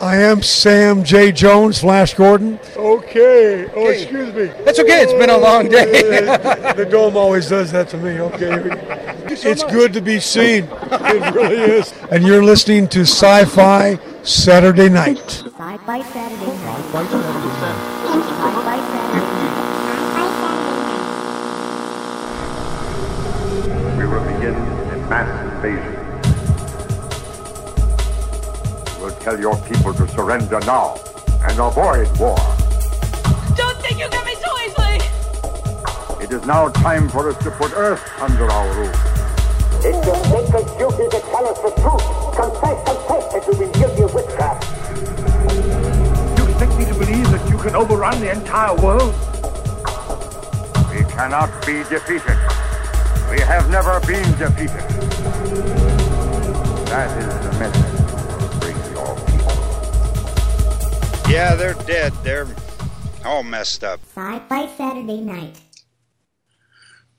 I am Sam J. Jones, Flash Gordon. Okay. Oh, excuse me. That's okay. It's been a oh, long day. the dome always does that to me. Okay. It's good to be seen. It really is. And you're listening to Sci Fi Saturday Night. Sci-Fi Saturday night. Sci-Fi Saturday We will begin a mass invasion. Tell your people to surrender now and avoid war. Don't think you get me so easily! It is now time for us to put Earth under our rule. It's your sacred duty to tell us the truth. Confess, confess that you've been guilty of witchcraft. You expect me to believe that you can overrun the entire world? We cannot be defeated. We have never been defeated. That is the message. Yeah, they're dead. They're all messed up. Sci-Fi Saturday night.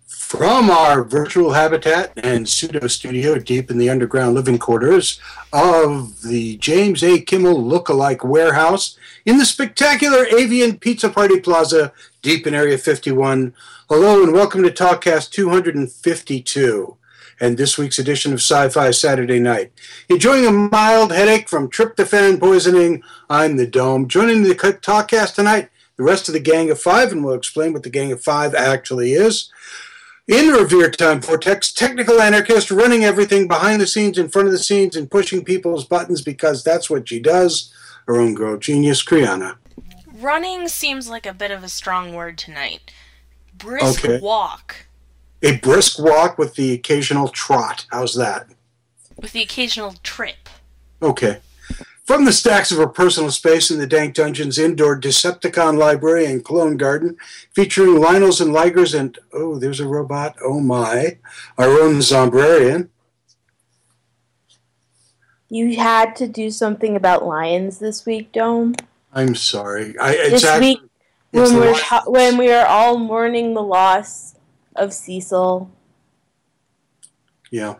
From our virtual habitat and pseudo studio deep in the underground living quarters of the James A. Kimmel look-alike warehouse in the spectacular Avian Pizza Party Plaza deep in Area 51. Hello and welcome to Talkcast 252 and this week's edition of Sci-Fi Saturday Night. Enjoying a mild headache from tryptophan poisoning, I'm the Dome. Joining the Talkcast tonight, the rest of the Gang of Five, and we'll explain what the Gang of Five actually is. In Revere Time Vortex, technical anarchist running everything behind the scenes, in front of the scenes, and pushing people's buttons because that's what she does. Her own girl genius, Kriana. Running seems like a bit of a strong word tonight. Brisk Okay. walk A brisk walk with the occasional trot. How's that? with the occasional trip. Okay. From the stacks of her personal space in the Dank Dungeon's indoor Decepticon library and clone garden, featuring Lionels and Ligers and, oh, there's a robot, oh my, our own Zombrarian. You had to do something about lions this week, Dome. I'm sorry. I, it's This actually, week, when we're ta- when we are all mourning the loss of Cecil, Yeah.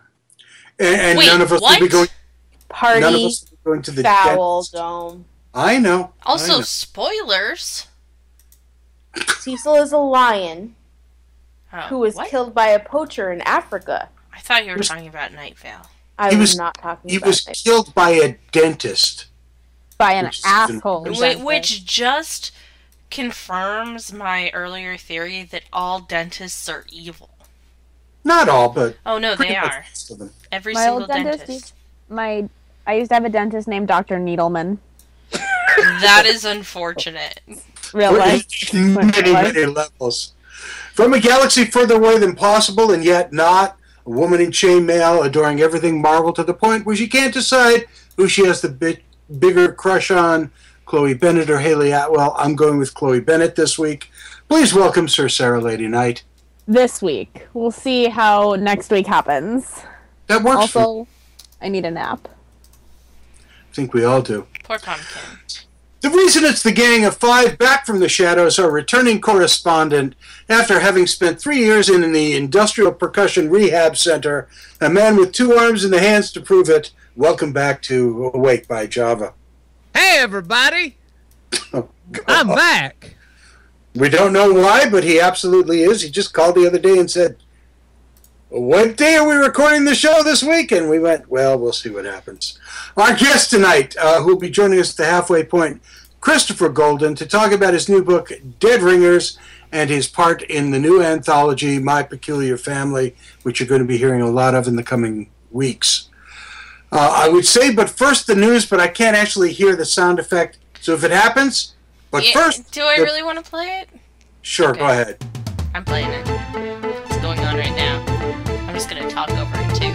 And, and Wait, none of us will be what? going. None of party us will be going to the foul, dentist. Dome. I know. I Also, know. spoilers. Cecil is a lion Oh, who was what? killed by a poacher in Africa. I thought you were Was- talking about Night Vale. I He was, was- not talking about Night. he was it. killed by a dentist. by an Which is asshole. an- Which just confirms my earlier theory that all dentists are evil. Not all, but Oh no, they are. most of them. Every My single dentist dentist. used- my I used to have a dentist named Dr. Needleman. That is unfortunate. Real life. many, Real many levels. From a galaxy further away than possible, and yet not, a woman in chainmail adoring everything Marvel to the point where she can't decide who she has the bit, bigger crush on, Chloe Bennet or Hayley Atwell. I'm going with Chloe Bennet this week. Please welcome Sir Sarah Lady Knight. This week. We'll see how next week happens. That works for. Also, I need a nap. I think we all do. Poor pumpkin. The reason it's the gang of five back from the shadows, our returning correspondent, after having spent three years in the Industrial Percussion Rehab Center, a man with two arms and the hands to prove it. Welcome back to Awake by Java. Hey, everybody! Oh, I'm back. We don't know why, but he absolutely is. He just called the other day and said, What day are we recording the show this week? And we went, Well, we'll see what happens. Our guest tonight, uh, who will be joining us at the halfway point, Christopher Golden, to talk about his new book, Dead Ringers, and his part in the new anthology, My Peculiar Family, which you're going to be hearing a lot of in the coming weeks. Uh, I would say, but first the news, but I can't actually hear the sound effect. So if it happens, but Yeah, first, do I the- really want to play it? Sure, Okay. go ahead. I'm playing it. It's going on right now. I'm just gonna talk over it too.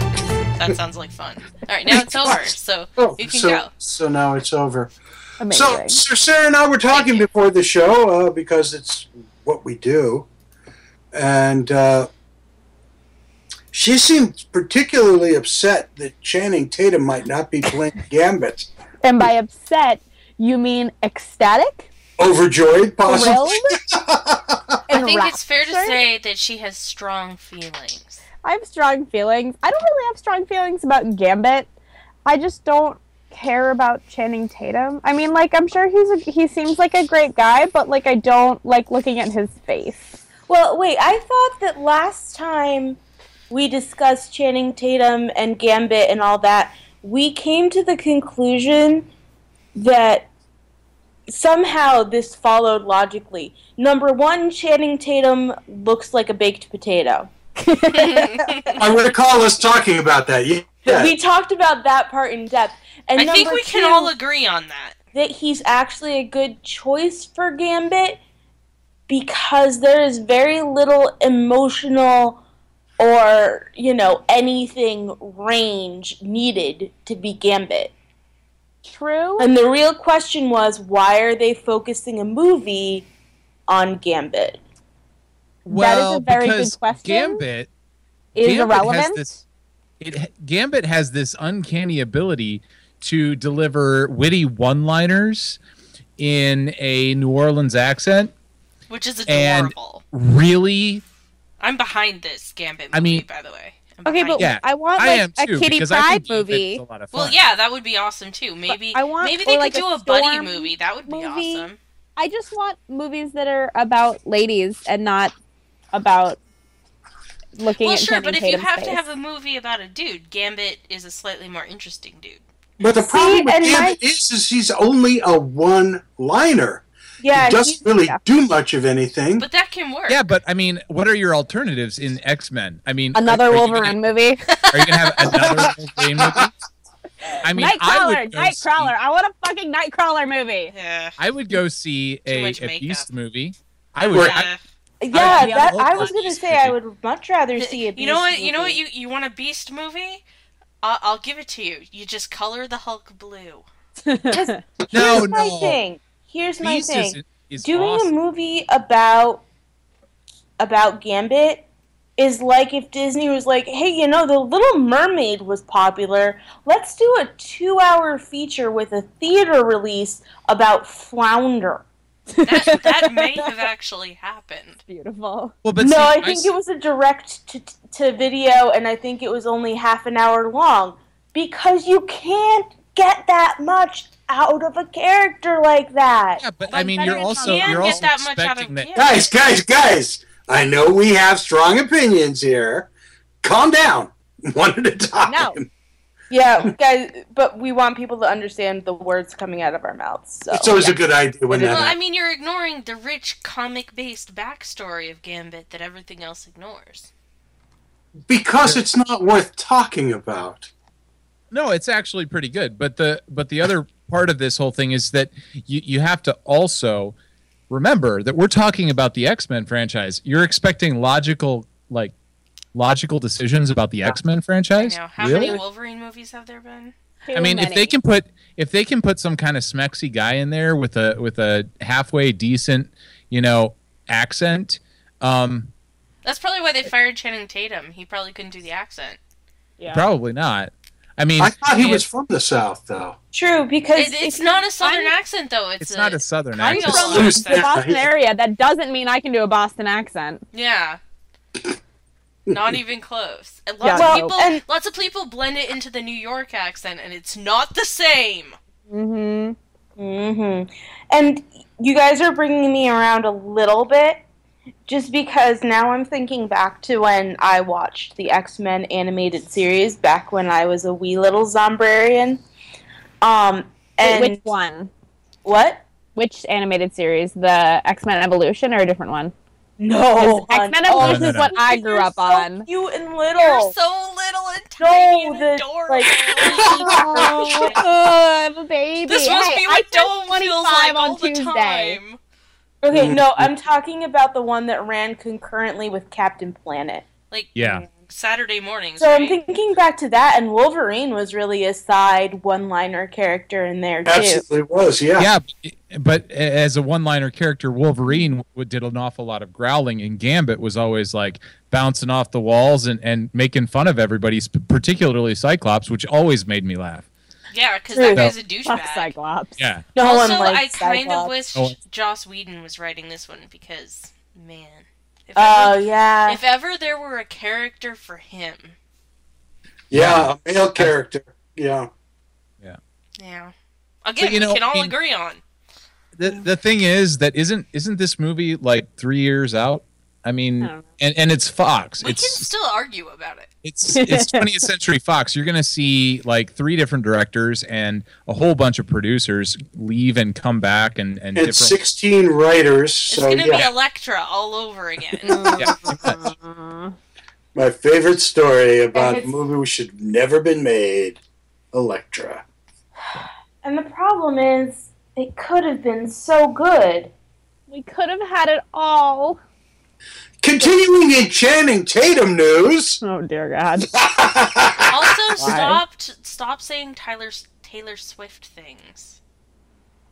That sounds like fun. All right, now it's over, so Oh, you can so, go. so now it's over. Amazing. So, so Sarah and I were talking before the show uh, because it's what we do, and uh, she seemed particularly upset that Channing Tatum might not be playing Gambit. and by upset, you mean ecstatic? Overjoyed, possibly. Thrilled? I think it's fair to say that she has strong feelings. I have strong feelings. I don't really have strong feelings about Gambit. I just don't care about Channing Tatum. I mean, like I'm sure he's a, he seems like a great guy, but like I don't like looking at his face. Well, wait, I thought that last time we discussed Channing Tatum and Gambit and all that, we came to the conclusion that somehow this followed logically. Number one, Channing Tatum looks like a baked potato. I recall us talking about that. Yeah. We talked about that part in depth. And I think number we can all agree on that. that he's actually a good choice for Gambit because there is very little emotional or, you know, anything range needed to be Gambit. True. And the real question was why are they focusing a movie on Gambit? Well, a very good because question. Gambit Is Gambit irrelevant. Has this, it, Gambit has this uncanny ability to deliver witty one-liners in a New Orleans accent, Which is adorable. and really, I'm behind this Gambit movie, I mean- by the way. I'm Okay, but yeah, I want I like am a too, Kitty because I Pryde think Gambit's movie. a lot of Well, yeah, that would be awesome too. Maybe I want- maybe or they like could do a a buddy movie. That would be movie. awesome. I just want movies that are about ladies and not about looking Well, at sure, Channing but if you have face. to have a movie about a dude, Gambit is a slightly more interesting dude. But the problem with and Gambit my- is, is he's only a one-liner. Yeah, he doesn't really yeah. do much of anything. But that can work. Yeah, but I mean, what are your alternatives in X Men? I mean, Another are, are Wolverine gonna- movie. Are you gonna have another Wolverine movie? I mean, I Nightcrawler, would go see- Nightcrawler. I want a fucking Nightcrawler movie. Yeah. I would go see a, a. Beast movie. I would. Or- I, Yeah, I- that I was gonna Beast say I would much rather see a you know Beast what? You know what? You you want a Beast movie? I'll, I'll give it to you. You just color the Hulk blue. no, Here's my no. thing. Here's my Beast thing. is, is Doing awesome. a movie about about Gambit is like if Disney was like, "Hey, you know, The Little Mermaid was popular. Let's do a 2-hour feature with a theater release about Flounder." That that may have actually happened. Beautiful. Well, but no, see, I I think s- it was a direct to, to video, and I think it was only half an hour long because you can't get that much out of a character like that. Yeah, but I mean, you're also you're also that much out of expecting that. kids. Guys, guys, guys! I know we have strong opinions here. Calm down, one at a time. No. Yeah, guys, but we want people to understand the words coming out of our mouths. So It's always a good idea when It that Well, I mean, you're ignoring the rich comic-based backstory of Gambit that everything else ignores. because it's not worth talking about. No, it's actually pretty good. But the but the other part of this whole thing is that you you have to also remember that we're talking about the X Men franchise. You're expecting logical like logical decisions about the X Men I franchise. know. How really? many Wolverine movies have there been? I mean, if they can put if they can put some kind of smexy guy in there with a with a halfway decent, you know, accent, um, That's probably why they fired Channing Tatum. He probably couldn't do the accent. Yeah. probably not. I mean, I thought he was from the South, though. true because It, it's not a southern accent though. It's, It's a, not a southern kind accent. of from Loose the. Boston area. That doesn't mean I can do a Boston accent. Yeah. Not even close. And lots well, of people, and- lots of people blend it into the New York accent, and it's not the same. Mm-hmm. Mm hmm And you guys are bringing me around a little bit, just because now I'm thinking back to when I watched the X Men animated series back when I was a wee little Zombrarian. Um, and Which one? what? Which animated series? The X Men Evolution or a different one? No, X Men hon. Evolution no, is no. what I You're grew up so on. Cute and little. You're so little and tiny no, and the adorable. like. Oh, I'm a baby. this must Hey, be I what turned Dome 25 feels like on all the Tuesday. time. Okay, mm-hmm. no, I'm talking about the one that ran concurrently with Captain Planet. Like Yeah. Saturday mornings, So I'm thinking back to that, and Wolverine was really a side one-liner character in there too. Absolutely was, yeah. Yeah, but, but as a one-liner character, Wolverine w- did an awful lot of growling, and Gambit was always like bouncing off the walls and, and making fun of everybody, particularly Cyclops, which always made me laugh. Yeah, because True. that guy's a Fuck douchebag. Cyclops. Yeah, No also, one I likes kind of oh, wish Oh. Joss Whedon was writing this one because, man, if, Oh ever, yeah. if ever there were a character for him, Yeah, a male character. Yeah. Yeah. Yeah. Again, you know, we can all I mean- agree on. the the thing is that isn't isn't this movie like three years out? I mean, I and and it's Fox. We it's can still argue about it. it's it's 20th Century Fox. You're gonna see like three different directors and a whole bunch of producers leave and come back and and, And different. 16 writers. It's So, gonna be yeah. Elektra all over again. My favorite story about a movie which should never been made Elektra. And the problem is, it could have been so good. We could have had it all. Continuing in Channing Tatum news. Oh dear God. also, Why? stop stop saying Tyler Taylor Swift things.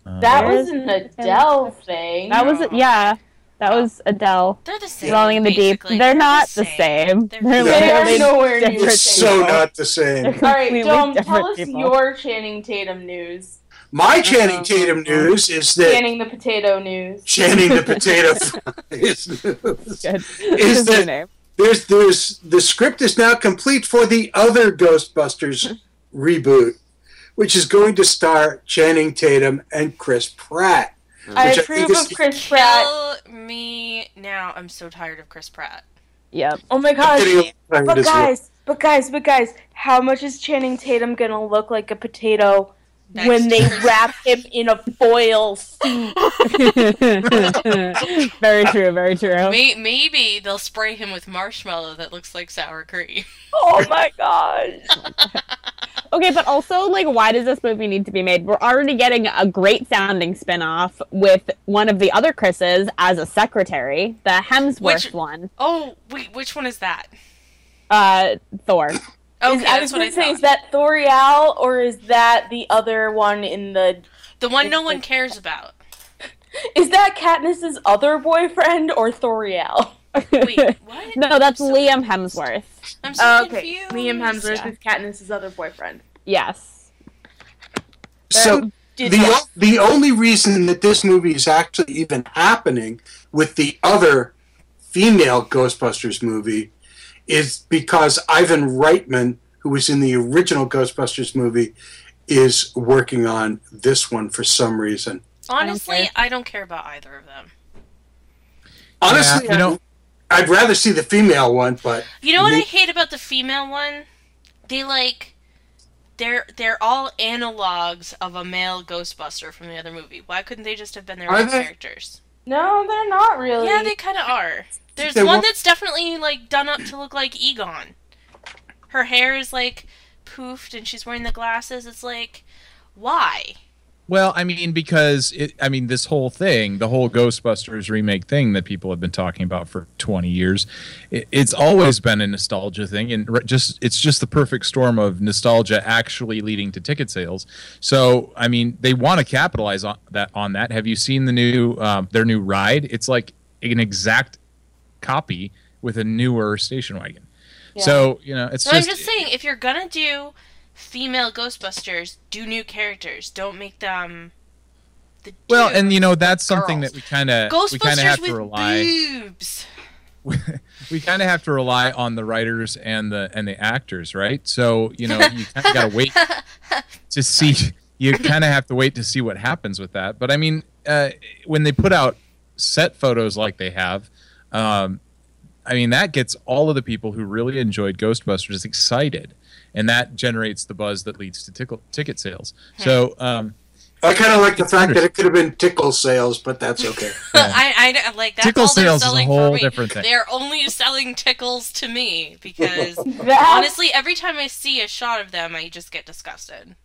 Uh, that was an Adele thing. That was yeah. That was Adele. They're the same, Rolling in the deep. They're They're not the the same. They're, They're literally nowhere near the same. so people. not the same. All right, Dom, tell us people. your Channing Tatum news. My uh-huh. Channing Tatum uh-huh. news is that Channing the potato news. Channing the potato fries news Good. is That's that there's there's the script is now complete for the other Ghostbusters reboot, which is going to star Channing Tatum and Chris Pratt. Mm. I approve think is- of Chris Pratt. Kill me now. I'm so tired of Chris Pratt. Yep. Oh my I'm gosh. But as well. guys, but guys, but guys, how much is Channing Tatum gonna look like a potato Next when they Chris- wrap him in a foil suit? very true. Very true. May- maybe they'll spray him with marshmallow that looks like sour cream. Oh my gosh. Okay, but also, like, why does this movie need to be made? We're already getting a great sounding spin off with one of the other Chris's as a secretary, the Hemsworth Which- one. Oh, wait, which one is that? Uh, Thor. Okay, is, I was gonna say, thought. is that Thorial or is that the other one in the? The one no one cares about. Is that Katniss's other boyfriend or Thoriel? Wait, what? No, that's Liam Hemsworth. I'm so Oh, okay, confused. Liam Hemsworth Yeah. is Katniss's other boyfriend. Yes. So the o- the only reason that this movie is actually even happening with the other female Ghostbusters movie is because Ivan Reitman, who was in the original Ghostbusters movie, is working on this one for some reason. Honestly, I don't care about either of them. Honestly, Yeah, you know- I'd, I'd rather see the female one, but You know what I hate about the female one? They like they're they're all analogs of a male Ghostbuster from the other movie. Why couldn't they just have been their Are own they? characters? No, they're not really. Yeah, they kind of are. There's one that's definitely like done up to look like Egon. Her hair is like poofed and she's wearing the glasses. It's like why? Well, I mean, because it, I mean, this whole thing, the whole Ghostbusters remake thing that people have been talking about for 20 years, it, it's always been a nostalgia thing, and just it's just the perfect storm of nostalgia actually leading to ticket sales. So, I mean, they want to capitalize on that. On that, have you seen the new um, their new ride? It's like an exact copy with a newer station wagon. So, you know, it's just, I'm just saying, if you're gonna do female Ghostbusters, do new characters. Don't make them. The well, and you know, that's something girls. that we kind of we kind of Ghostbusters have to rely. boobs. we kind of have to rely on the writers and the and the actors, right? So you know, you kind of got to wait to see. You kind of have to wait to see what happens with that. But I mean, uh, when they put out set photos like they have, um, I mean that gets all of the people who really enjoyed Ghostbusters excited, and that generates the buzz that leads to tickle, ticket sales. So. Um, I kind of like the fact that it could have been tickle sales, but that's okay. I, I like that's Tickle all they're sales is a whole different thing. They're only selling tickles to me because honestly, every time I see a shot of them, I just get disgusted.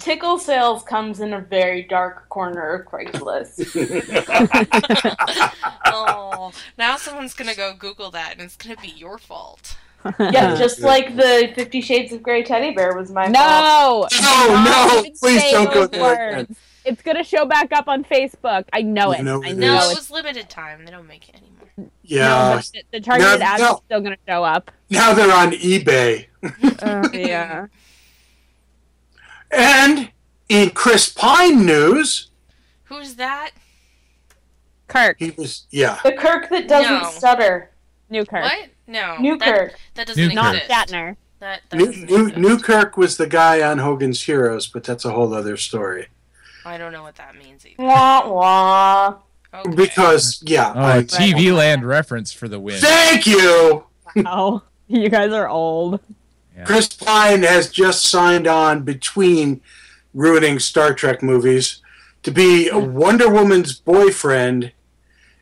Tickle sales comes in a very dark corner of Craigslist. oh, now someone's gonna go Google that, and it's gonna be your fault. yeah, just like the Fifty Shades of Grey teddy bear was my fault. No. No, no, please don't go there It's gonna show back up on Facebook. I know You it. know I know it it. was limited time. They don't make it anymore. Yeah. No, the, the targeted No, ads no. is still gonna show up. Now they're on eBay. Uh, yeah. And in Chris Pine news, Who's that? Kirk. he was yeah. The Kirk that doesn't No. stutter. New Kirk. What? No. New that, Kirk. That doesn't New Not exist. Shatner. That, that New, doesn't New, sense. Newkirk was the guy on Hogan's Heroes, but that's a whole other story. I don't know what that means either. Wah wah. Okay. Because yeah, Oh, I- a TV Land reference for the win. thank you. Wow, oh, you guys are old. Chris Pine has just signed on between ruining Star Trek movies to be hmm. Wonder Woman's boyfriend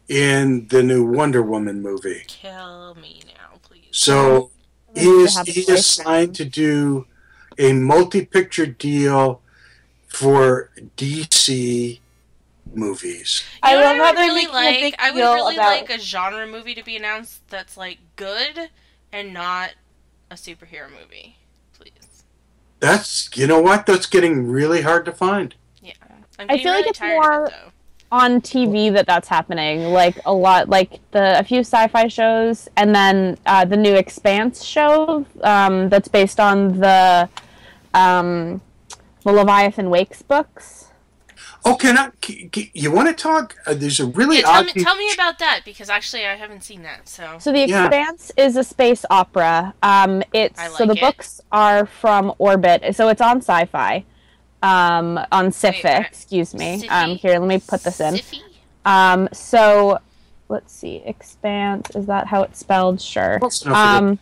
in the new Wonder Woman movie. Kill me now, please. So he to is he is signed to do a multi-picture deal for DC movies. I You know love how I they're really like. big I would really about- like a genre movie to be announced that's like good and not a superhero movie, please. That's you know what? That's getting really hard to find. Yeah, I'm I getting feel like it's more it, on TV that that's happening. Like a lot, like the a few sci-fi shows, and then uh, the new Expanse show um, that's based on the um, the Leviathan Wakes books. Oh, can I? c- c- You want to talk? Uh, there's a really Yeah, tell odd. me, tell me about that because actually I haven't seen that. So, So the Yeah. Expanse is a space opera. Um, it's I so the it. books are from Orbit, so it's on Sci-Fi, um, on Sci-Fi. I- excuse me. Sci-Fi? Um, here, let me put this in. Siffy? Um, so let's see, Expanse. Is that how it's spelled? Sure. Close enough for Um,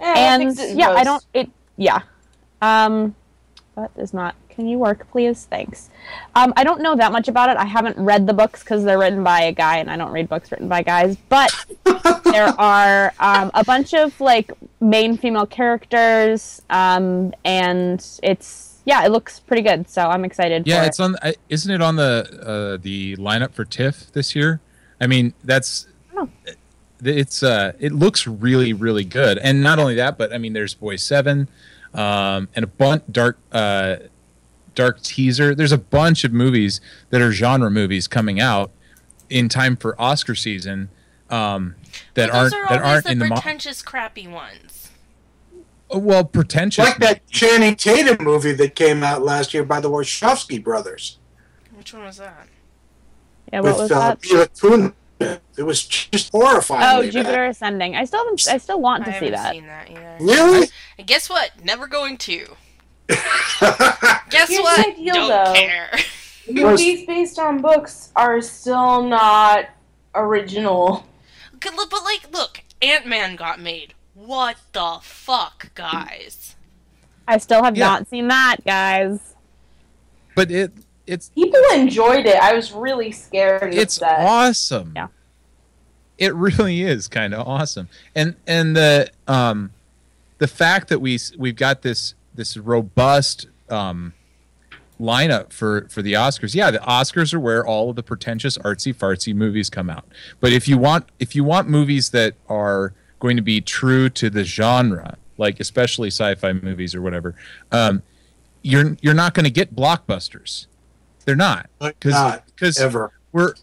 I'll and fix it in yeah, I don't. It yeah. Um, that is not. Can you work, please? Thanks. Um, I don't know that much about it. I haven't read the books because they're written by a guy, and I don't read books written by guys. But there are um, a bunch of like main female characters, um, and it's yeah, it looks pretty good. So I'm excited. Yeah, it's on. Isn't it on the uh, the lineup for TIFF this year? I mean, that's Oh. it's uh, it looks really really good. And not only that, but I mean, there's Boy Seven, um, and a bunch dark uh, dark teaser. There's a bunch of movies that are genre movies coming out in time for Oscar season um, that Well, aren't are that always aren't the in the mo- pretentious, crappy ones. Oh, well pretentious. like that Channing Tatum movie that came out last year by the Wachowski brothers Which one was that? yeah. What with was uh, that? Mila Kunis. It was just horrifying. Oh, Jupiter Ascending. I still haven't. I still want I to see that. seen that either. Really? And guess what? Never going to. Guess Here's what? the deal, Don't though. care. Movies based on books are still not original. But like, look, Ant Man got made. What the fuck, guys? I still have Yeah. not seen that, guys. but it it's People enjoyed it. I was really scared and it's upset. awesome. Yeah. It really is kind of awesome. And and the um the fact that we we've got this this robust um lineup for for the Oscars. Yeah, the Oscars are where all of the pretentious artsy fartsy movies come out. But if you want if you want movies that are going to be true to the genre, like especially sci-fi movies or whatever, um you're you're not going to get blockbusters. They're not Not because ever. we're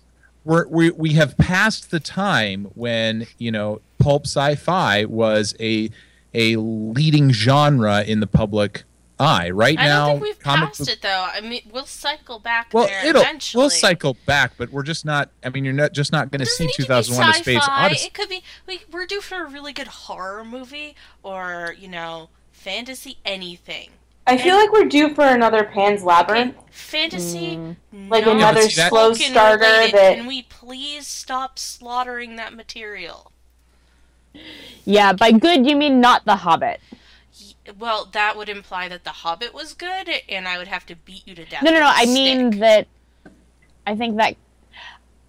we're we we have passed the time when you know pulp sci-fi was a a leading genre in the public eye. Right I now, don't think we've passed book- it though. I mean, we'll cycle back Well, there it'll eventually. we'll cycle back, but we're just not. I mean, you're not just not going to see Doesn't need to be 2001: A Space. Odyssey. It could be we, we're due for a really good horror movie or you know fantasy anything. I feel like we're due for another Pan's Labyrinth. Fantasy, hmm. Like not another see, that- slow spoken starter related. that Can we please stop slaughtering that material? Yeah, by good you mean not The Hobbit. Well, that would imply that The Hobbit was good, and I would have to beat you to death. No, no, no. I a I mean that. I think that.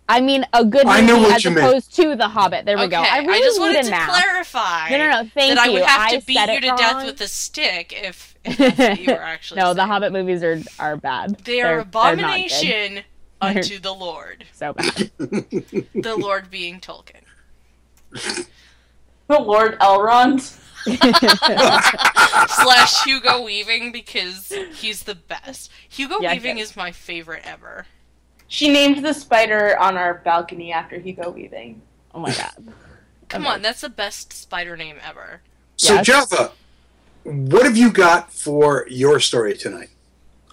I mean a good I movie know what as you meant. opposed to The Hobbit. There we go. I really just wanted to nap. clarify. No, no, no. Thank that I would you. have I to beat said you it to death wrong. with a stick if, if that's what you were actually no, The. Hobbit movies are are bad. They They're- are they're not good. abomination unto the Lord. So bad. The Lord being Tolkien. the Lord Elrond. Slash Hugo Weaving because he's the best. Hugo Yeah, Weaving is my favorite ever. She named the spider on our balcony after Hugo Weaving. Oh my god. Come on, that's the best spider name ever. So Yes. Java, what have you got for your story tonight?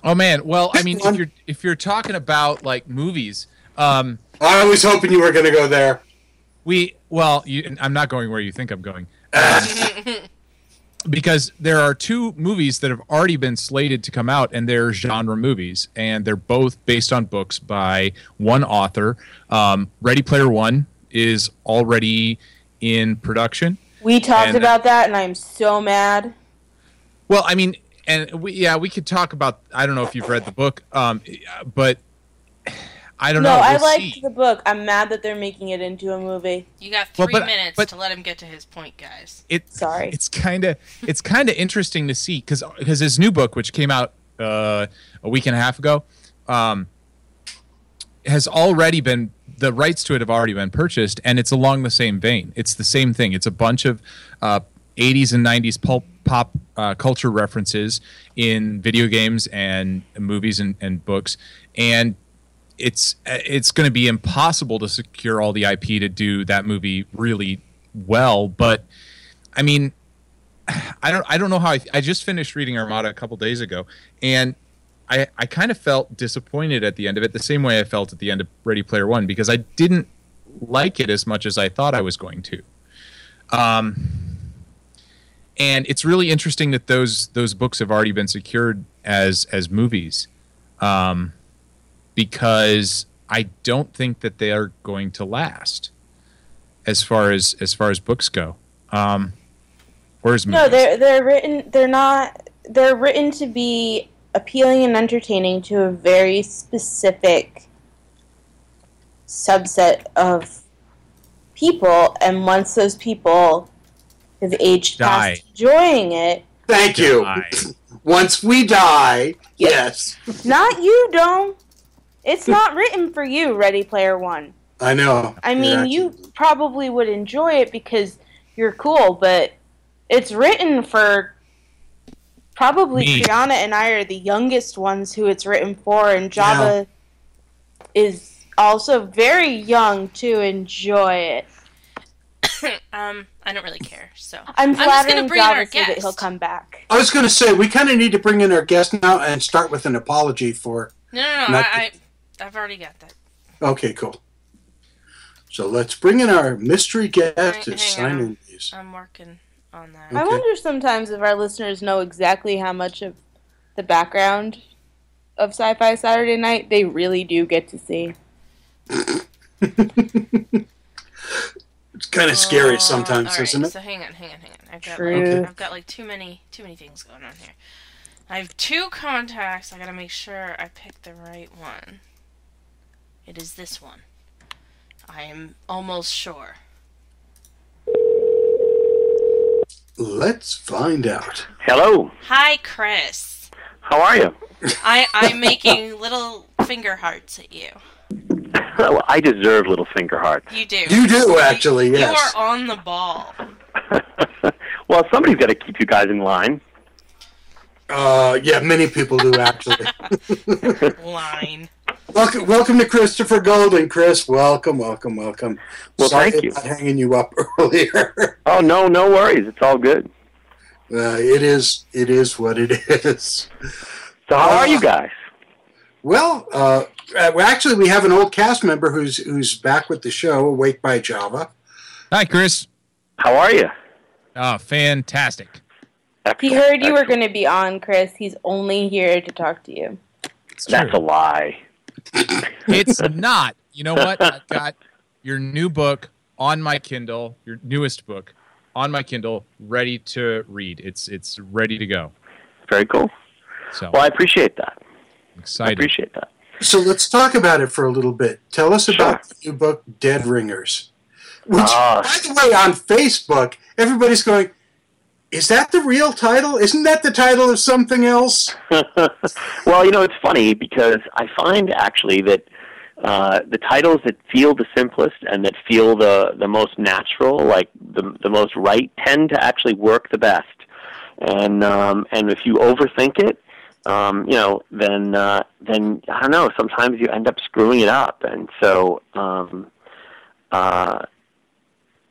Oh man, well, I mean, if you're if you're talking about like movies, um, I was hoping you were going to go there. we well, you, I'm not going where you think I'm going. because there are two movies that have already been slated to come out, and they're genre movies, and they're both based on books by one author. Um, Ready Player One is already in production. We talked And- about that, and I'm so mad. Well, I mean, and we, yeah, we could talk about. I don't know if you've read the book, um, but I don't know. no, know. I We'll liked see. the book. I'm mad that they're making it into a movie. You got Well, three but- minutes but- to let him get to his point, guys. It, Sorry. It's kind of it's kind of interesting to see because because his new book, which came out uh, a week and a half ago, um, has already been the rights to it have already been purchased, and it's along the same vein. It's the same thing. It's a bunch of uh, 80s and 90s pulp pop uh, culture references in video games and movies and, and books, and it's it's going to be impossible to secure all the IP to do that movie really well. But I mean, I don't I don't know how I, I just finished reading Armada a couple days ago, and I I kind of felt disappointed at the end of it, the same way I felt at the end of Ready Player One, because I didn't like it as much as I thought I was going to. Um, and it's really interesting that those those books have already been secured as as movies, um, because I don't think that they are going to last as far as as far as books go. Um, or as No, they're they're written. They're not. They're written to be appealing and entertaining to a very specific subset of people, and once those people have aged Die. past enjoying it, Thank you. Once we die, yes. not you, don't. It's not written for you, Ready Player One. I know. I mean, Yeah. you probably would enjoy it because you're cool, but it's written for probably Me. Triana and I are the youngest ones who it's written for, and Java is also very young to enjoy it. um, I don't really care. So I'm just gonna bring in our Java so that he'll come back. I was going to say, we kind of need to bring in our guest now and start with an apology for. No, no, no. Not- I, I, I've already got that. Okay, cool. So let's bring in our mystery guest Hang- to hang sign on. in these. I'm working on that. I wonder sometimes if our listeners know exactly how much of the background of Sci Fi Saturday Night they really do get to see. It's kind of scary Uh, sometimes, all isn't it? So hang on, hang on, hang on. I've got True. like, Okay. I've got like too many too many things going on here. I have two contacts. I gotta make sure I pick the right one. It is this one. I am almost sure. Let's find out. Hello. Hi, Chris. How are you? I I'm making little finger hearts at you. Well, I deserve little finger hearts. You do. You do, actually, yes. You are on the ball. Well, somebody's got to keep you guys in line. Uh, yeah, many people do actually. Line. welcome, welcome to Christopher Golden, Chris. Welcome, welcome, welcome. Well, Sorry thank you. about hanging you up earlier. Oh no, no worries. It's all good. Uh, it is, it is what it is. So how are you guys? Well, uh, uh, well, actually, we have an old cast member who's who's back with the show, Awake by Java. Hi, Chris. How are you? Oh, fantastic. He heard you were going to be on, Chris. He's only here to talk to you. That's a lie. It's not. You know what? I've got your new book on my Kindle, your newest book on my Kindle, ready to read. It's it's ready to go. Very cool. So Well, I appreciate that. I excited. appreciate that. So let's talk about it for a little bit. Tell us about the new book, Dead Ringers. Which, Ah. by the way, on Facebook, everybody's going, "Is that the real title? Isn't that the title of something else?" well, you know, it's funny because I find actually that uh, the titles that feel the simplest and that feel the the most natural, like the the most right, tend to actually work the best. And um, and if you overthink it, um, you know, then uh, then I don't know. Sometimes you end up screwing it up, and so. Um, uh,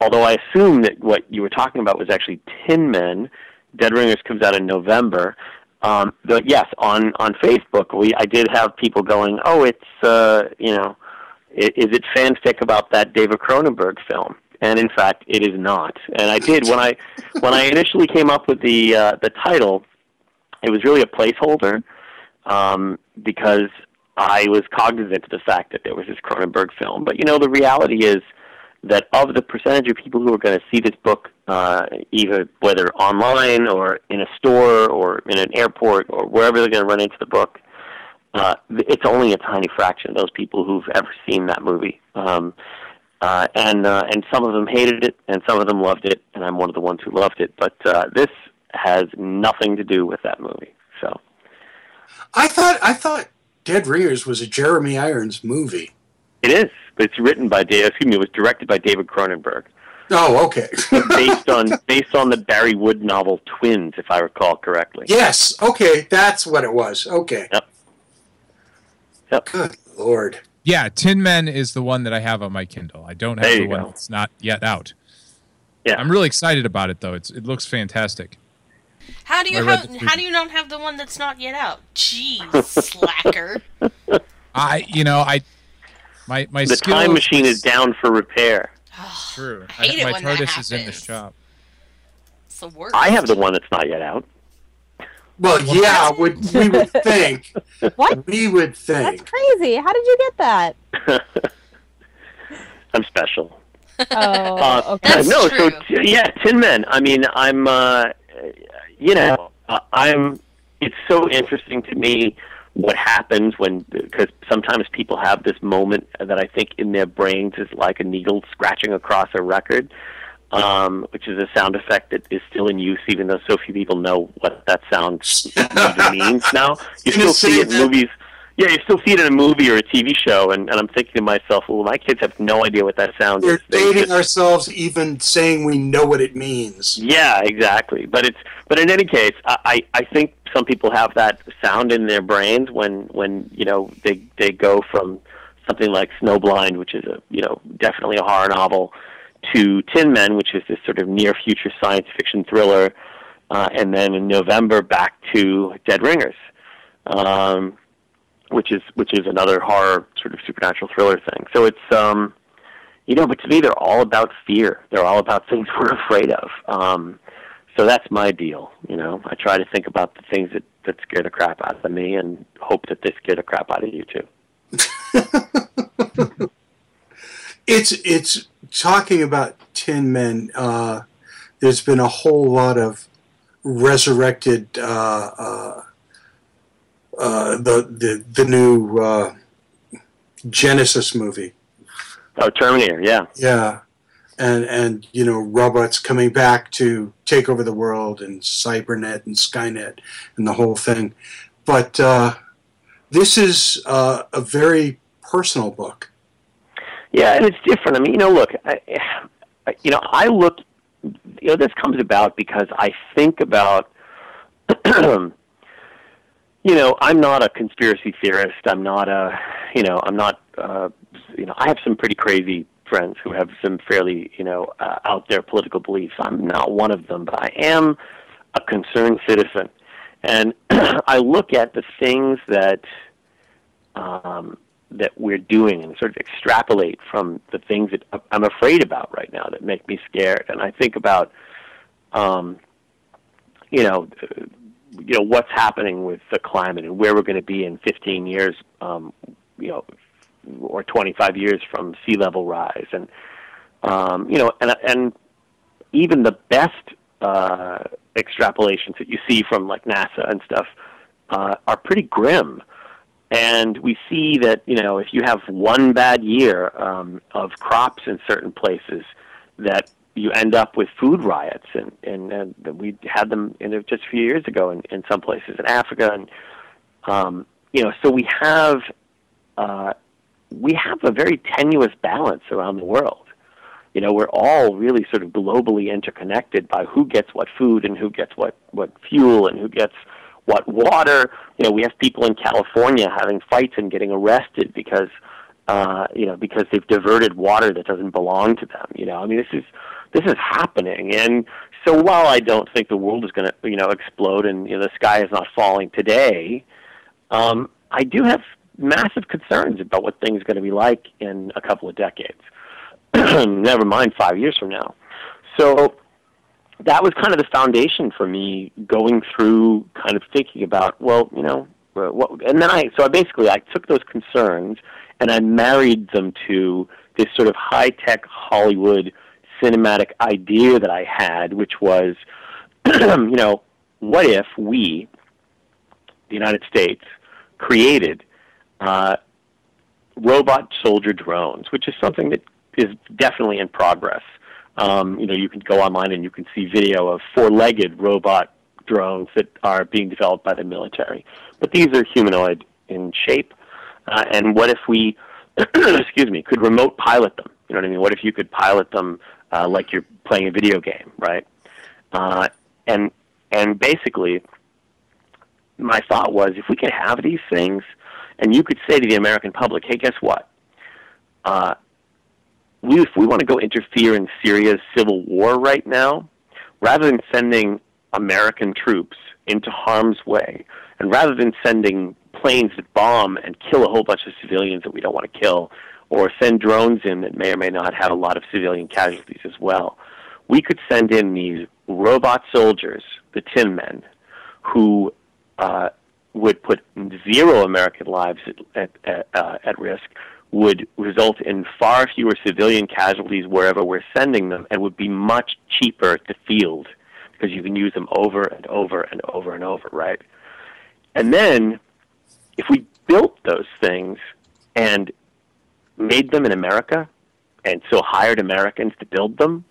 although I assume that what you were talking about was actually Tin Men, Dead Ringers comes out in November. Um, but yes, on on Facebook, we I did have people going, "Oh, it's uh, you know, is it fanfic about that David Cronenberg film?" and in fact, it is not. And I did when I when I initially came up with the uh, the title. It was really a placeholder um, because I was cognizant of the fact that there was this Cronenberg film. But you know, the reality is that of the percentage of people who are going to see this book, uh, either whether online or in a store or in an airport or wherever they're going to run into the book, uh, it's only a tiny fraction of those people who've ever seen that movie. Um, uh, and uh, and some of them hated it, and some of them loved it, and I'm one of the ones who loved it. But uh, this has nothing to do with that movie. So I thought I thought Dead Ringers was a Jeremy Irons movie. it is. It's written by Dave. Excuse me. It was directed by David Cronenberg, Oh, okay. based on based on the Bari Wood novel Twins, if I recall correctly. yes, okay, that's what it was. Okay. Yep. Yep. Good lord. Yeah, Tin Men is the one that I have on my Kindle. I don't have There the you one go. that's not yet out. Yeah. I'm really excited about it though. It's it looks fantastic. How do you I have, the how do you not have the one that's not yet out? Jeez, slacker. I you know I my my the skills, time machine is down for repair. True. I hate it my when that TARDIS is in the happens. shop. It's the worst. I have the one that's not yet out. Well, yeah, would we would think. What? We would think. That's crazy. How did you get that? I'm special. Oh, Uh, okay. no, so t- yeah, Tin Men. I mean, I'm, uh, you know, uh, I'm. It's so interesting to me what happens when because sometimes people have this moment that I think in their brains is like a needle scratching across a record, um, which is a sound effect that is still in use, even though so few people know what that sound means now. You still see it in movies. Yeah, you still see it in a movie or a TV show, and, and I'm thinking to myself, well, my kids have no idea what that sound We're is. They dating just- ourselves even saying we know what it means. yeah, exactly. But it's but in any case, I, I I think some people have that sound in their brains when when you know they they go from something like Snowblind, which is a you know definitely a horror novel, to Tin Men, which is this sort of near future science fiction thriller, uh, and then in November back to Dead Ringers. Um, which is which is another horror sort of supernatural thriller thing. So it's um you know, but to me, they're all about fear. They're all about things we're afraid of. Um, so that's my deal. You know, I try to think about the things that, that scare the crap out of me and hope that they scare the crap out of you too. It's it's talking about Tin Men. Uh, there's been a whole lot of resurrected uh, uh, uh, the the the new uh, Genesis movie. Oh, Terminator, yeah. Yeah, and and you know robots coming back to take over the world and cybernet and Skynet and the whole thing. But uh, this is uh, a very personal book. Yeah, and it's different. I mean, you know, look, I, I- you know, I look, you know, this comes about because I think about, you know, I'm not a conspiracy theorist. I'm not a, you know, I'm not, uh, you know, I have some pretty crazy friends who have some fairly, you know, uh, out there political beliefs. I'm not one of them, but I am a concerned citizen, and I look at the things that. Um, that we're doing and sort of extrapolate from the things that I'm afraid about right now that make me scared. And I think about, um, you know, you know what's happening with the climate and where we're going to be in 15 years, um, you know, or 25 years from sea level rise, and um, you know, and and even the best uh, extrapolations that you see from like NASA and stuff uh, are pretty grim. And we see that you know if you have one bad year um, of crops in certain places, that you end up with food riots, and and, and we had them in just a few years ago in, in some places in Africa, and um, you know so we have uh, we have a very tenuous balance around the world. You know, we're all really sort of globally interconnected by who gets what food and who gets what what fuel and who gets what water. You know, we have people in California having fights and getting arrested because, uh, you know, because they've diverted water that doesn't belong to them. You know, I mean, this is this is happening, and so while I don't think the world is going to, you know, explode and you know, the sky is not falling today, um, I do have massive concerns about what things are going to be like in a couple of decades. never mind five years from now. So that was kind of the foundation for me going through kind of thinking about well you know uh, what and then i so i basically i took those concerns and i married them to this sort of high tech hollywood cinematic idea that i had which was you know what if we the united states created uh, robot soldier drones which is something that is definitely in progress um, you know, you can go online and you can see video of four-legged robot drones that are being developed by the military. But these are humanoid in shape. Uh, and what if we, excuse me, could remote pilot them? You know what I mean? What if you could pilot them uh, like you're playing a video game, right? Uh, and and basically, my thought was if we could have these things, and you could say to the American public, hey, guess what? Uh, we, if we want to go interfere in Syria's civil war right now, rather than sending American troops into harm's way, and rather than sending planes that bomb and kill a whole bunch of civilians that we don't want to kill, or send drones in that may or may not have a lot of civilian casualties as well, we could send in these robot soldiers, the Tin Men, who uh, would put zero American lives at, at, uh, at risk, would result in far fewer civilian casualties wherever we're sending them and would be much cheaper to field because you can use them over and over and over and over, right? And then if we built those things and made them in America and so hired Americans to build them,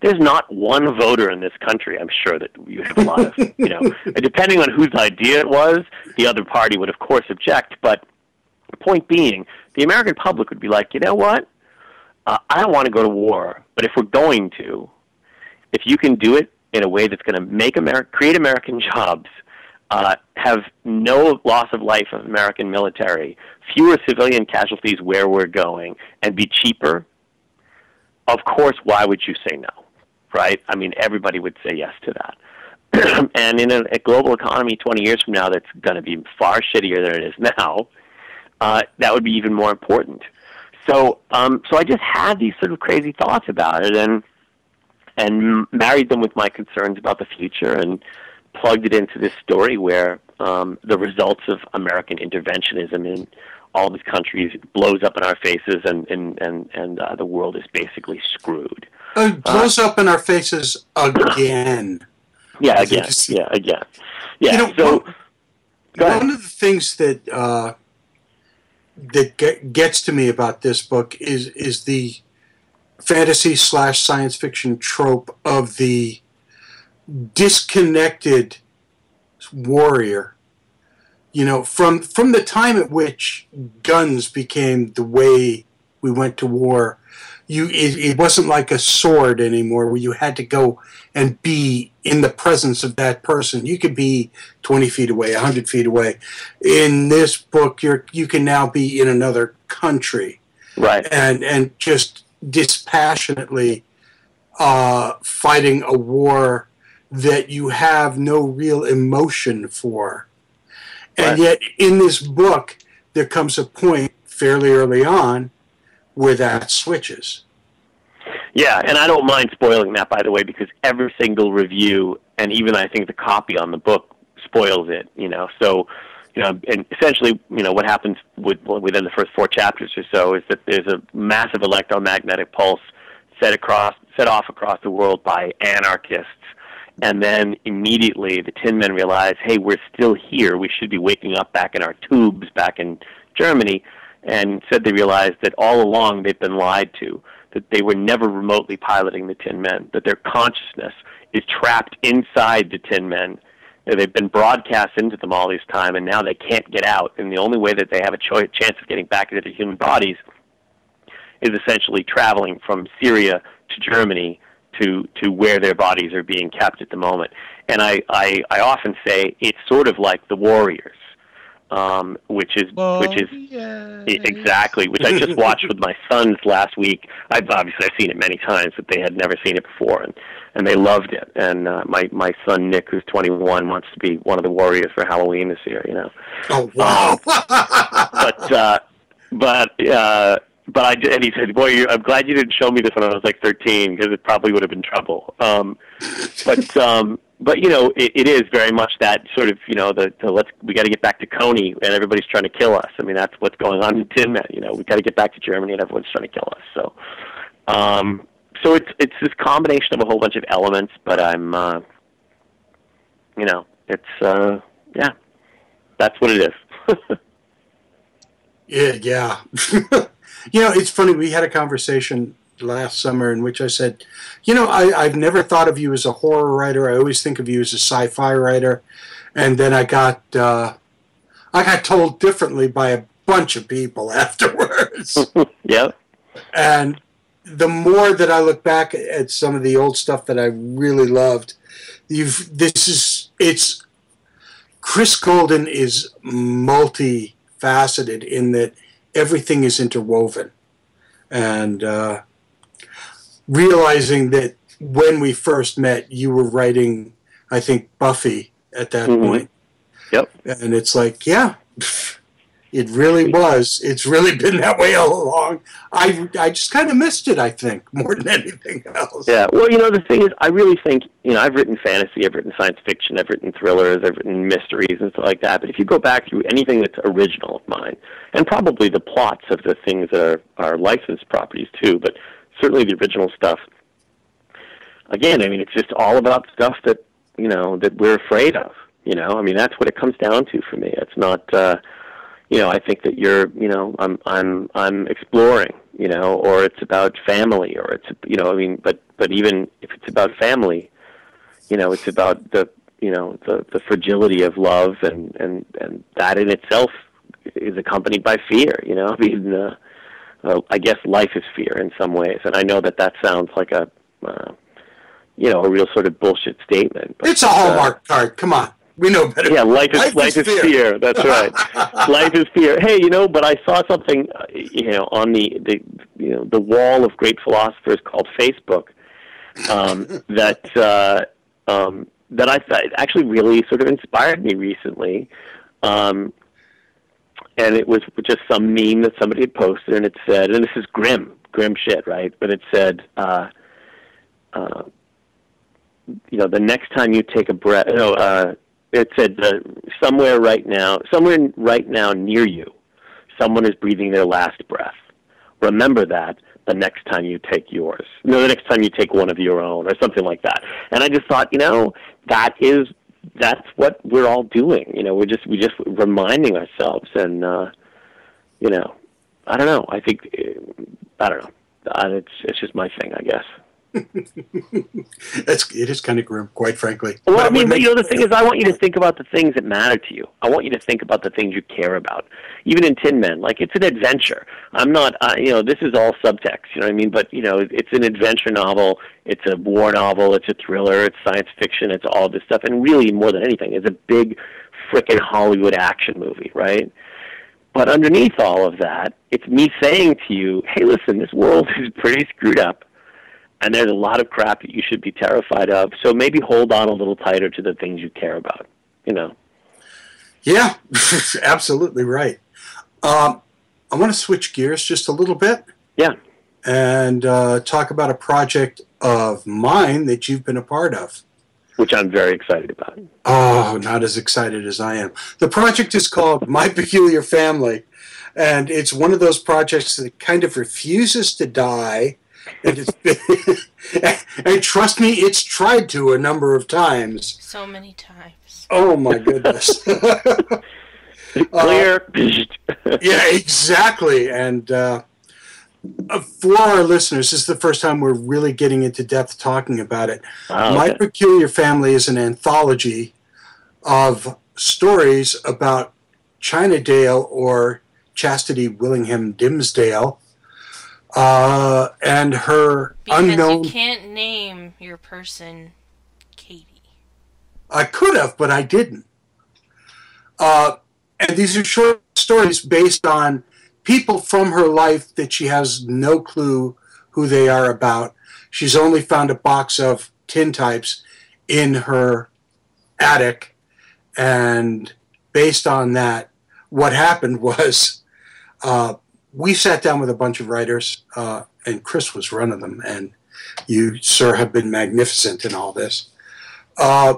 there's not one voter in this country, I'm sure that you have a lot of, you know, depending on whose idea it was, the other party would of course object, but the point being, the American public would be like, you know what? Uh, I don't want to go to war, but if we're going to, if you can do it in a way that's going to make America, create American jobs, uh, have no loss of life of American military, fewer civilian casualties where we're going, and be cheaper, of course, why would you say no? Right? I mean, everybody would say yes to that. and in a, a global economy 20 years from now that's going to be far shittier than it is now, uh, that would be even more important. So, um, so I just had these sort of crazy thoughts about it, and and married them with my concerns about the future, and plugged it into this story where um, the results of American interventionism in all these countries blows up in our faces, and and and and uh, the world is basically screwed. Uh, blows uh, up in our faces again. Yeah, again. Yeah, again. Yeah. You know, so, one, one of the things that uh, that get, gets to me about this book is is the fantasy slash science fiction trope of the disconnected warrior. You know, from from the time at which guns became the way we went to war, you it, it wasn't like a sword anymore where you had to go and be in the presence of that person. You could be 20 feet away, 100 feet away. In this book, you're, you can now be in another country. Right. And, and just dispassionately uh, fighting a war that you have no real emotion for. And right. yet, in this book, there comes a point fairly early on where that switches. Yeah, and I don't mind spoiling that, by the way, because every single review, and even I think the copy on the book spoils it. You know, so you know, and essentially, you know, what happens with, within the first four chapters or so is that there's a massive electromagnetic pulse set across, set off across the world by anarchists, and then immediately the Tin Men realize, hey, we're still here. We should be waking up back in our tubes back in Germany, and said they realized that all along they've been lied to that they were never remotely piloting the Tin Men, that their consciousness is trapped inside the Tin Men. They've been broadcast into them all this time, and now they can't get out. And the only way that they have a chance of getting back into their human bodies is essentially traveling from Syria to Germany to to where their bodies are being kept at the moment. And I I, I often say it's sort of like the Warriors um, which is oh, which is yeah. exactly which I just watched with my sons last week. I've obviously I've seen it many times, but they had never seen it before, and and they loved it. And uh, my my son Nick, who's 21, wants to be one of the warriors for Halloween this year. You know. Oh wow! Um, but uh, but uh, but I did, and he said, "Boy, I'm glad you didn't show me this when I was like 13 because it probably would have been trouble." Um, but um, but you know, it, it is very much that sort of you know the, the let's we got to get back to Coney and everybody's trying to kill us. I mean, that's what's going on in Tin Man. You know, we got to get back to Germany and everyone's trying to kill us. So, um, so it's it's this combination of a whole bunch of elements. But I'm, uh, you know, it's uh, yeah, that's what it is. Yeah, yeah. you know, it's funny. We had a conversation last summer in which I said, you know, I, I've never thought of you as a horror writer. I always think of you as a sci-fi writer. And then I got, uh, I got told differently by a bunch of people afterwards. yeah. And the more that I look back at some of the old stuff that I really loved, you've this is it's Chris Golden is multifaceted in that everything is interwoven, and uh, realizing that when we first met, you were writing, I think Buffy at that Mhm. point. Yep. And it's like, yeah, it really was. It's really been that way all along. I, I just kind of missed it, I think, more than anything else. Yeah. Well, you know, the thing is, I really think, you know, I've written fantasy, I've written science fiction, I've written thrillers, I've written mysteries and stuff like that. But if you go back through anything that's original of mine, and probably the plots of the things that are, are licensed properties too, but certainly the original stuff, again, I mean, it's just all about stuff that, you know, that we're afraid of. You know, I mean, that's what it comes down to for me. It's not, uh, you know, I think that you're, you know, I'm, I'm, I'm exploring, you know, or it's about family, or it's, you know, I mean, but, but even if it's about family, you know, it's about the, you know, the, the fragility of love, and, and, and that in itself is accompanied by fear. You know, I mean, uh, uh, I guess life is fear in some ways, and I know that that sounds like a, uh, you know, a real sort of bullshit statement. But, It's a uh, Hallmark card. Come on. We know better. yeah, life is life, is, fear. That's right. life is fear. Hey, you know, but I saw something, uh, you know, on the the you know the wall of great philosophers called Facebook, um, that uh, um, that I thought actually really sort of inspired me recently. Um, and it was just some meme that somebody had posted, and it said, and this is grim, grim shit, right? But it said, uh, uh, you know, the next time you take a breath, no, uh, it said uh, somewhere right now, somewhere right now near you, someone is breathing their last breath. Remember that the next time you take yours. No, the next time you take one of your own, or something like that. And I just thought, you know, that is that's what we're all doing. You know, we're just we're just reminding ourselves, and uh, you know, I don't know. I think uh, I don't know. Uh, it's it's just my thing, I guess. It's, it is kind of grim, quite frankly. Well, I mean, but you know, the thing is, I want you to think about the things that matter to you. I want you to think about the things you care about. Even in Tin Men, like it's an adventure. I'm not, uh, you know, this is all subtext. You know what I mean? But you know, it's an adventure novel. It's a war novel. It's a thriller. It's science fiction. It's all this stuff. And really, more than anything, it's a big, frickin' Hollywood action movie, right? But underneath all of that, it's me saying to you, hey, listen, this world is pretty screwed up and there's a lot of crap that you should be terrified of. So maybe hold on a little tighter to the things you care about. You know. Yeah, absolutely right. Um, I want to switch gears just a little bit. Yeah. And uh, talk about a project of mine that you've been a part of. Which I'm very excited about. Oh, not as excited as I am. The project is called My Peculiar Family, and it's one of those projects that kind of refuses to die. And, it's and trust me, it's tried to a number of times. So many times. Oh my goodness. Clear. yeah, exactly. And uh, uh, for our listeners, this is the first time we're really getting into depth talking about it. Oh, My okay. Peculiar Family is an anthology of stories about China Dale or Chastity Willingham Dimsdale uh, and her Because unknown. you can't name your person Katie. I could have, but I didn't. Uh, and these are short stories based on people from her life that she has no clue who they are about. She's only found a box of tin types in her attic. And based on that, what happened was uh, we sat down with a bunch of writers, uh, and Chris was running them, and you, sir, have been magnificent in all this. Uh,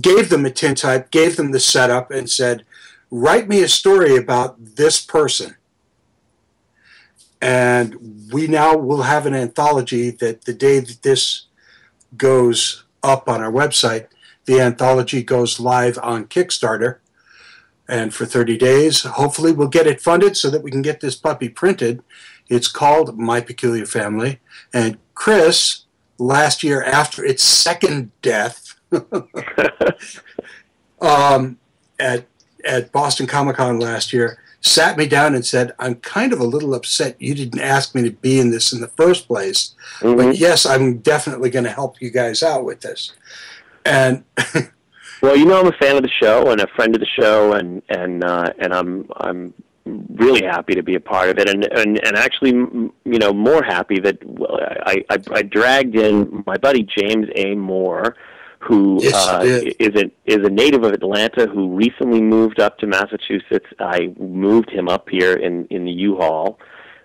gave them a tintype, gave them the setup, and said, "Write me a story about this person." And we now will have an anthology that the day that this goes up on our website, the anthology goes live on Kickstarter. And for 30 days, hopefully, we'll get it funded so that we can get this puppy printed. It's called My Peculiar Family. And Chris, last year after its second death, um, at, at Boston Comic Con last year, sat me down and said, I'm kind of a little upset you didn't ask me to be in this in the first place. Mm-hmm. But yes, I'm definitely going to help you guys out with this. And Well, you know, I'm a fan of the show and a friend of the show, and and uh, and I'm I'm really happy to be a part of it, and and and actually, you know, more happy that well, I, I I dragged in my buddy James A. Moore, who Yes, uh, is a is a native of Atlanta who recently moved up to Massachusetts. I moved him up here in in the U-Haul,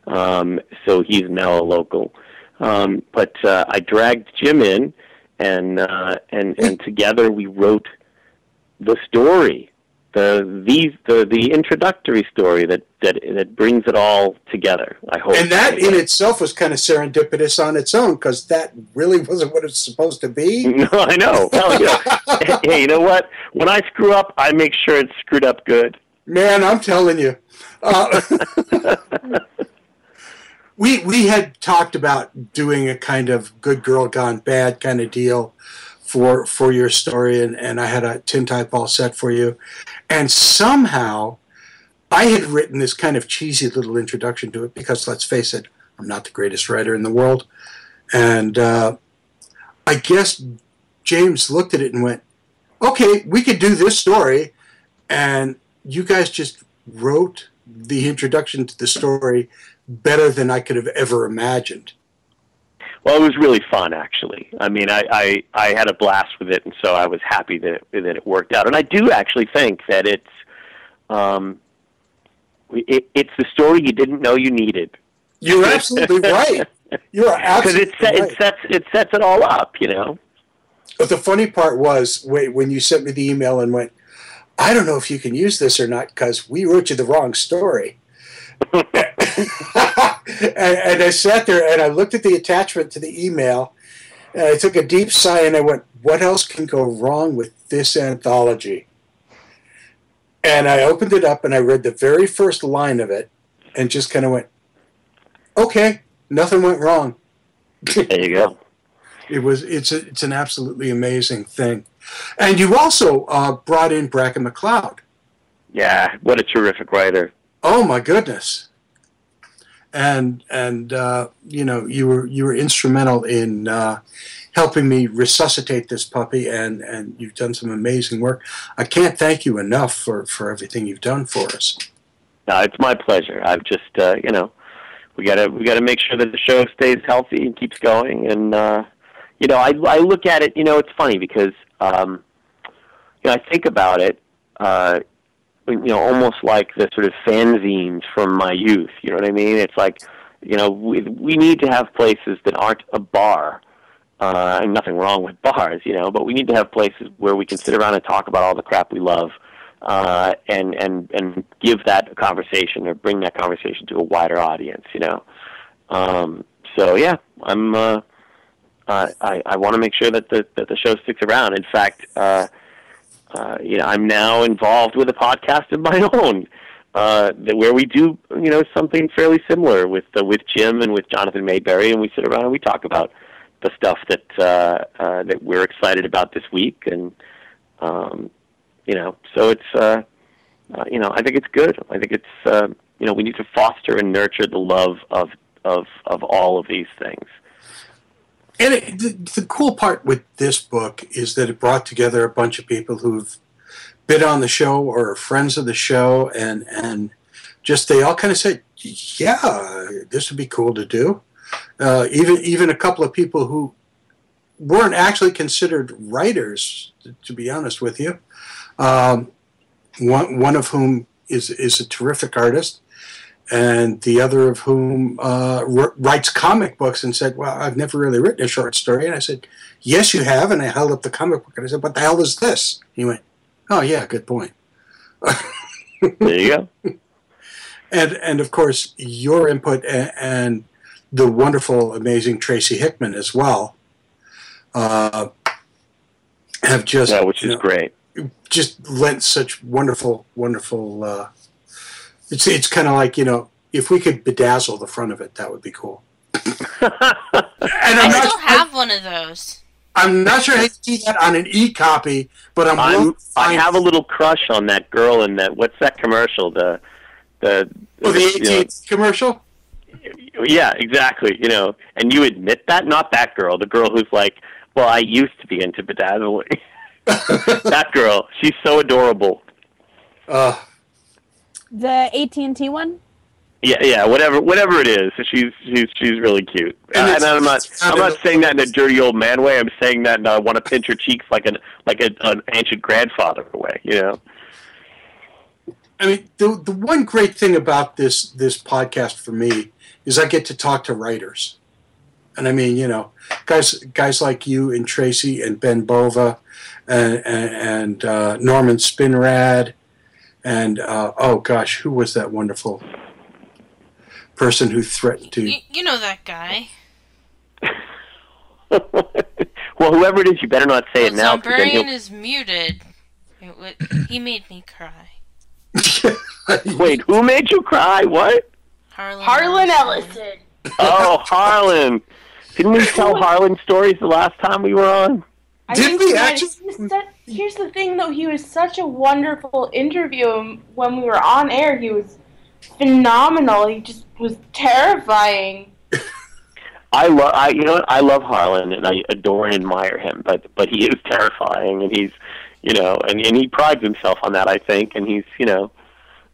um, so he's now a local. Um, but uh, I dragged Jim in, and uh, and and together we wrote the story, the the the, the introductory story that, that that brings it all together. I hope. and that in itself was kind of serendipitous on its own because that really wasn't what it's was supposed to be. No, I know. Well, you know. hey, you know what? When I screw up, I make sure it's screwed up good. Man, I'm telling you. Uh, we we had talked about doing a kind of good girl gone bad kind of deal for for your story, and, and I had a tintype all set for you, and somehow I had written this kind of cheesy little introduction to it because let's face it, I'm not the greatest writer in the world, and uh, I guess James looked at it and went, "Okay, we could do this story," and you guys just wrote the introduction to the story better than I could have ever imagined. Well, it was really fun, actually. I mean, I, I, I had a blast with it, and so I was happy that it, that it worked out. And I do actually think that it's, um, it, it's the story you didn't know you needed. You're absolutely right. You're Because absolutely it, set, right. it sets it sets it all up, you know. But the funny part was when you sent me the email and went, I don't know if you can use this or not because we wrote you the wrong story. and, and I sat there and I looked at the attachment to the email and I took a deep sigh and I went, What else can go wrong with this anthology? And I opened it up and I read the very first line of it and just kind of went, Okay, nothing went wrong. There you go. It was it's a, it's an absolutely amazing thing, and you also uh, brought in Bracken MacLeod. Yeah, what a terrific writer. Oh my goodness! And and uh, you know you were you were instrumental in uh, helping me resuscitate this puppy, and and you've done some amazing work. I can't thank you enough for for everything you've done for us. No, it's my pleasure. I've just, uh, you know, we gotta we gotta make sure that the show stays healthy and keeps going. And uh, you know, I I look at it. You know, it's funny because um, you know I think about it. Uh, you know, almost like the sort of fanzines from my youth. You know what I mean? It's like, you know, we we need to have places that aren't a bar. Uh, and nothing wrong with bars, you know, but we need to have places where we can sit around and talk about all the crap we love, uh, and and and give that conversation or bring that conversation to a wider audience, you know. Um, so yeah, I'm. Uh, uh, I I want to make sure that the that the show sticks around. In fact, uh, uh, you know, I'm now involved with a podcast of my own, uh, where we do you know something fairly similar with uh, with Jim and with Jonathan Maberry, and we sit around and we talk about the stuff that uh, uh, that we're excited about this week, and um, you know, so it's uh, uh, you know, I think it's good. I think it's uh, you know, we need to foster and nurture the love of of of all of these things. And it, the, the cool part with this book is that it brought together a bunch of people who've been on the show or are friends of the show, and and just they all kind of said, "Yeah, this would be cool to do." Uh, even even a couple of people who weren't actually considered writers, to, to be honest with you. Um, one one of whom is is a terrific artist, and the other of whom uh, r- writes comic books and said, Well, I've never really written a short story. And I said, Yes, you have. And I held up the comic book and I said, What the hell is this? He went, Oh, yeah, good point. there you go. And, and of course, your input and, and the wonderful, amazing Tracy Hickman as well uh, have just. Yeah, which you is know, great. Just lent such wonderful, wonderful. Uh, it's it's kind of like you know, if we could bedazzle the front of it, that would be cool. and I'm I not, still have one of those. I'm not sure how to do that on an e-copy, but I'm. I'm, I have a little crush on that girl in that. What's that commercial? The, the. Oh, the you know, AT commercial. yeah, exactly. You know, and you admit that, not that girl, the girl who's like, well, I used to be into bedazzling. that girl, she's so adorable. Uh, The AT and T one. Yeah, yeah, whatever, whatever it is, she's she's she's really cute. And Uh, and I'm not I'm not not saying that in a dirty old man way. I'm saying that and I want to pinch her cheeks like an like a, an ancient grandfather way. You know. I mean, the the one great thing about this this podcast for me is I get to talk to writers, and I mean, you know, guys guys like you and Tracy and Ben Bova, and and, and uh, Norman Spinrad, and uh, oh gosh, who was that wonderful person who threatened to? You, you know that guy. well, whoever it is, you better not say it now. then Zombrarian he'll- is muted. It would, he made me cry. Wait, who made you cry? What? Harlan, Harlan Ellison. Oh, Harlan. Didn't we tell Harlan stories the last time we were on? I Did think we he actually- such- here's the thing, though. He was such a wonderful interview. When we were on air, he was phenomenal. He just was terrifying. I love, I you know. I love Harlan and I adore and admire him, but but he is terrifying and he's, you know, and and he prides himself on that, I think, and he's, you know,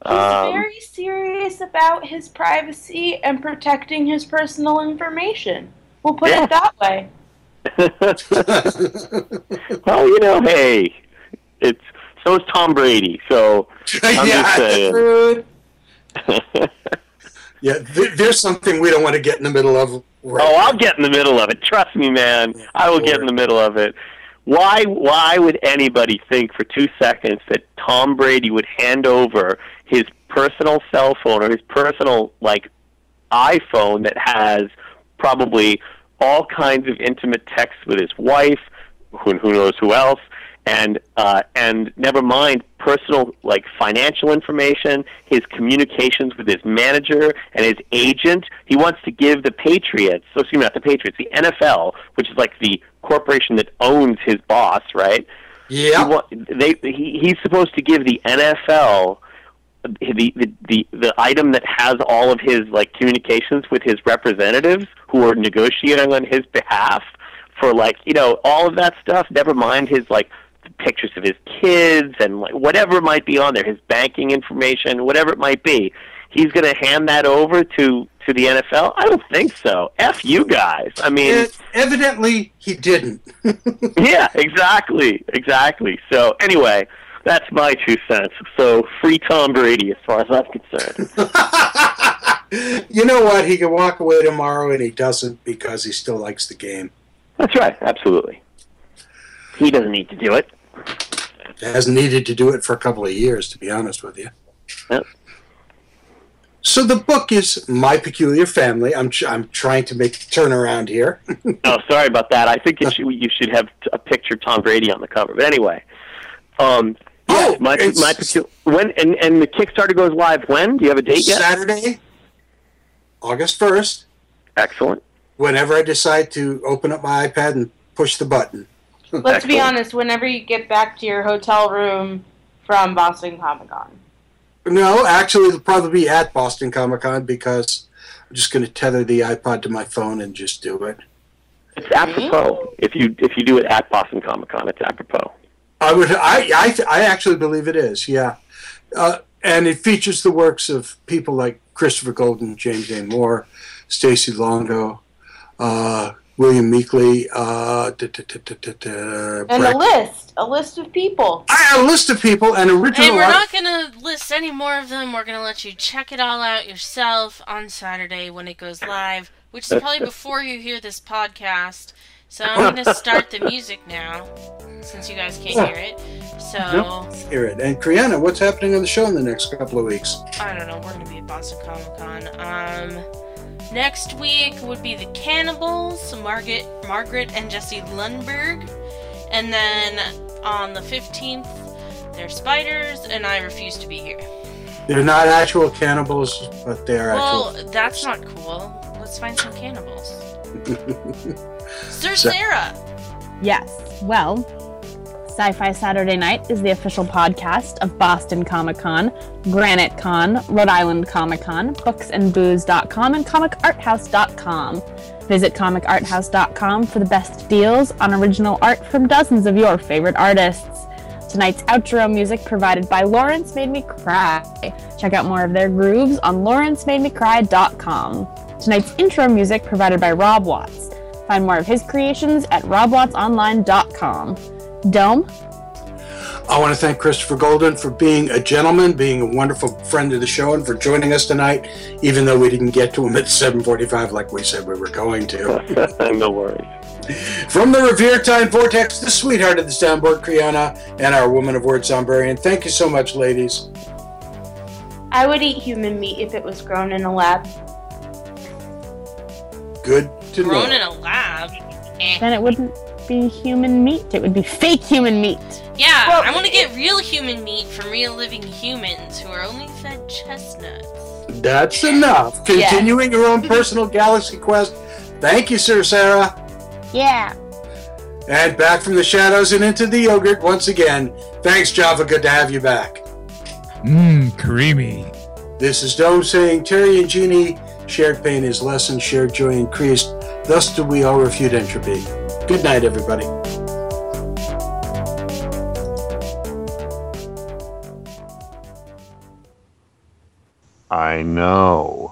He's um, very serious about his privacy and protecting his personal information. We'll put Yeah. it that way. well, you know, hey, it's so is Tom Brady, so I'm Yeah. just saying. Yeah, th- there's something we don't want to get in the middle of. Right Oh, I'll get in the middle of it. Trust me, man. I will get in the middle of it. Why? Why would anybody think for two seconds that Tom Brady would hand over his personal cell phone or his personal like iPhone that has probably all kinds of intimate texts with his wife, who, who knows who else, and uh, and never mind personal like financial information, his communications with his manager and his agent. He wants to give the Patriots, so excuse me, not the Patriots, the NFL, which is like the corporation that owns his boss, right? Yeah. He, they he, he's supposed to give the NFL the, the the the item that has all of his like communications with his representatives who are negotiating on his behalf for like you know all of that stuff never mind his like pictures of his kids and like whatever might be on there his banking information whatever it might be he's going to hand that over to to the NFL I don't think so f you guys I mean It- evidently, he didn't. yeah, exactly, exactly. So anyway, that's my two cents. So free Tom Brady, as far as I'm concerned. You know what? He can walk away tomorrow, and he doesn't because he still likes the game. That's right, absolutely. He doesn't need to do it. Hasn't needed to do it for a couple of years, to be honest with you. Yep. So the book is My Peculiar Family. I'm tr- I'm trying to make a turnaround here. Oh, sorry about that. I think it should, you should have a picture of Tom Brady on the cover. But anyway, um, yeah, my it's- my pecu- when and and the Kickstarter goes live when? Do you have a date yet? Saturday, August first. Excellent. Whenever I decide to open up my iPad and push the button. Let's be honest. Whenever you get back to your hotel room from Boston Comic Con, No, actually, it'll probably be at Boston Comic Con because I'm just going to tether the iPod to my phone and just do it. It's apropos. If you if you do it at Boston Comic Con, it's apropos. I would. I. I. I actually believe it is. Yeah, uh, and it features the works of people like Christopher Golden, James A. Moore, Stacey Longo, uh, William Meekley, uh, da, da, da, And Brett- a list, a list of people. a list of people and original. Hey, we're not gonna list any more of them. We're gonna let you check it all out yourself on Saturday when it goes live, which is probably before you hear this podcast. So I'm gonna start the music now, since you guys can't hear it. So Nope, hear it. And Kriana, what's happening on the show in the next couple of weeks? I don't know. We're gonna be at Boston Comic Con. Um, next week would be the Cannibals, Margaret, Margaret and Jesse Lundberg, and then on the 15th, they're Spiders, and I refuse to be here. They're not actual cannibals, but they're actually Well, that's not cool. Let's find some cannibals. actual. Sir So- Sarah. Yes. Well, Sci Fi Saturday Night is the official podcast of Boston Comic Con, Granite Con, Rhode Island Comic Con, booksandbooze.com, and comicarthouse.com. Visit comicarthouse.com for the best deals on original art from dozens of your favorite artists. Tonight's outro music provided by Lawrence Made Me Cry. Check out more of their grooves on lawrencemademecry.com. Tonight's intro music provided by Rob Watts. Find more of his creations at robwattsonline.com. Dome? I want to thank Christopher Golden for being a gentleman, being a wonderful friend of the show, and for joining us tonight, even though we didn't get to him at 7:45 like we said we were going to. no worries. From the Revere Time Vortex, the sweetheart of the soundboard, Kriana, and our woman of words, Zombrarian. Thank you so much, ladies. I would eat human meat if it was grown in a lab. Good to Grown know. in a lab. Eh. Then it wouldn't be human meat. It would be fake human meat. Yeah, I want to get real human meat from real living humans who are only fed chestnuts. That's enough. Continuing your own personal galaxy quest. Thank you, Sir Sarah. Yeah. And back from the shadows and into the yogurt once again. Thanks, Java. Good to have you back. Mmm, creamy. This is Dome saying Terry and Jeannie, shared pain is lessened, shared joy increased. Thus do we all refute entropy. Good night, everybody. I know.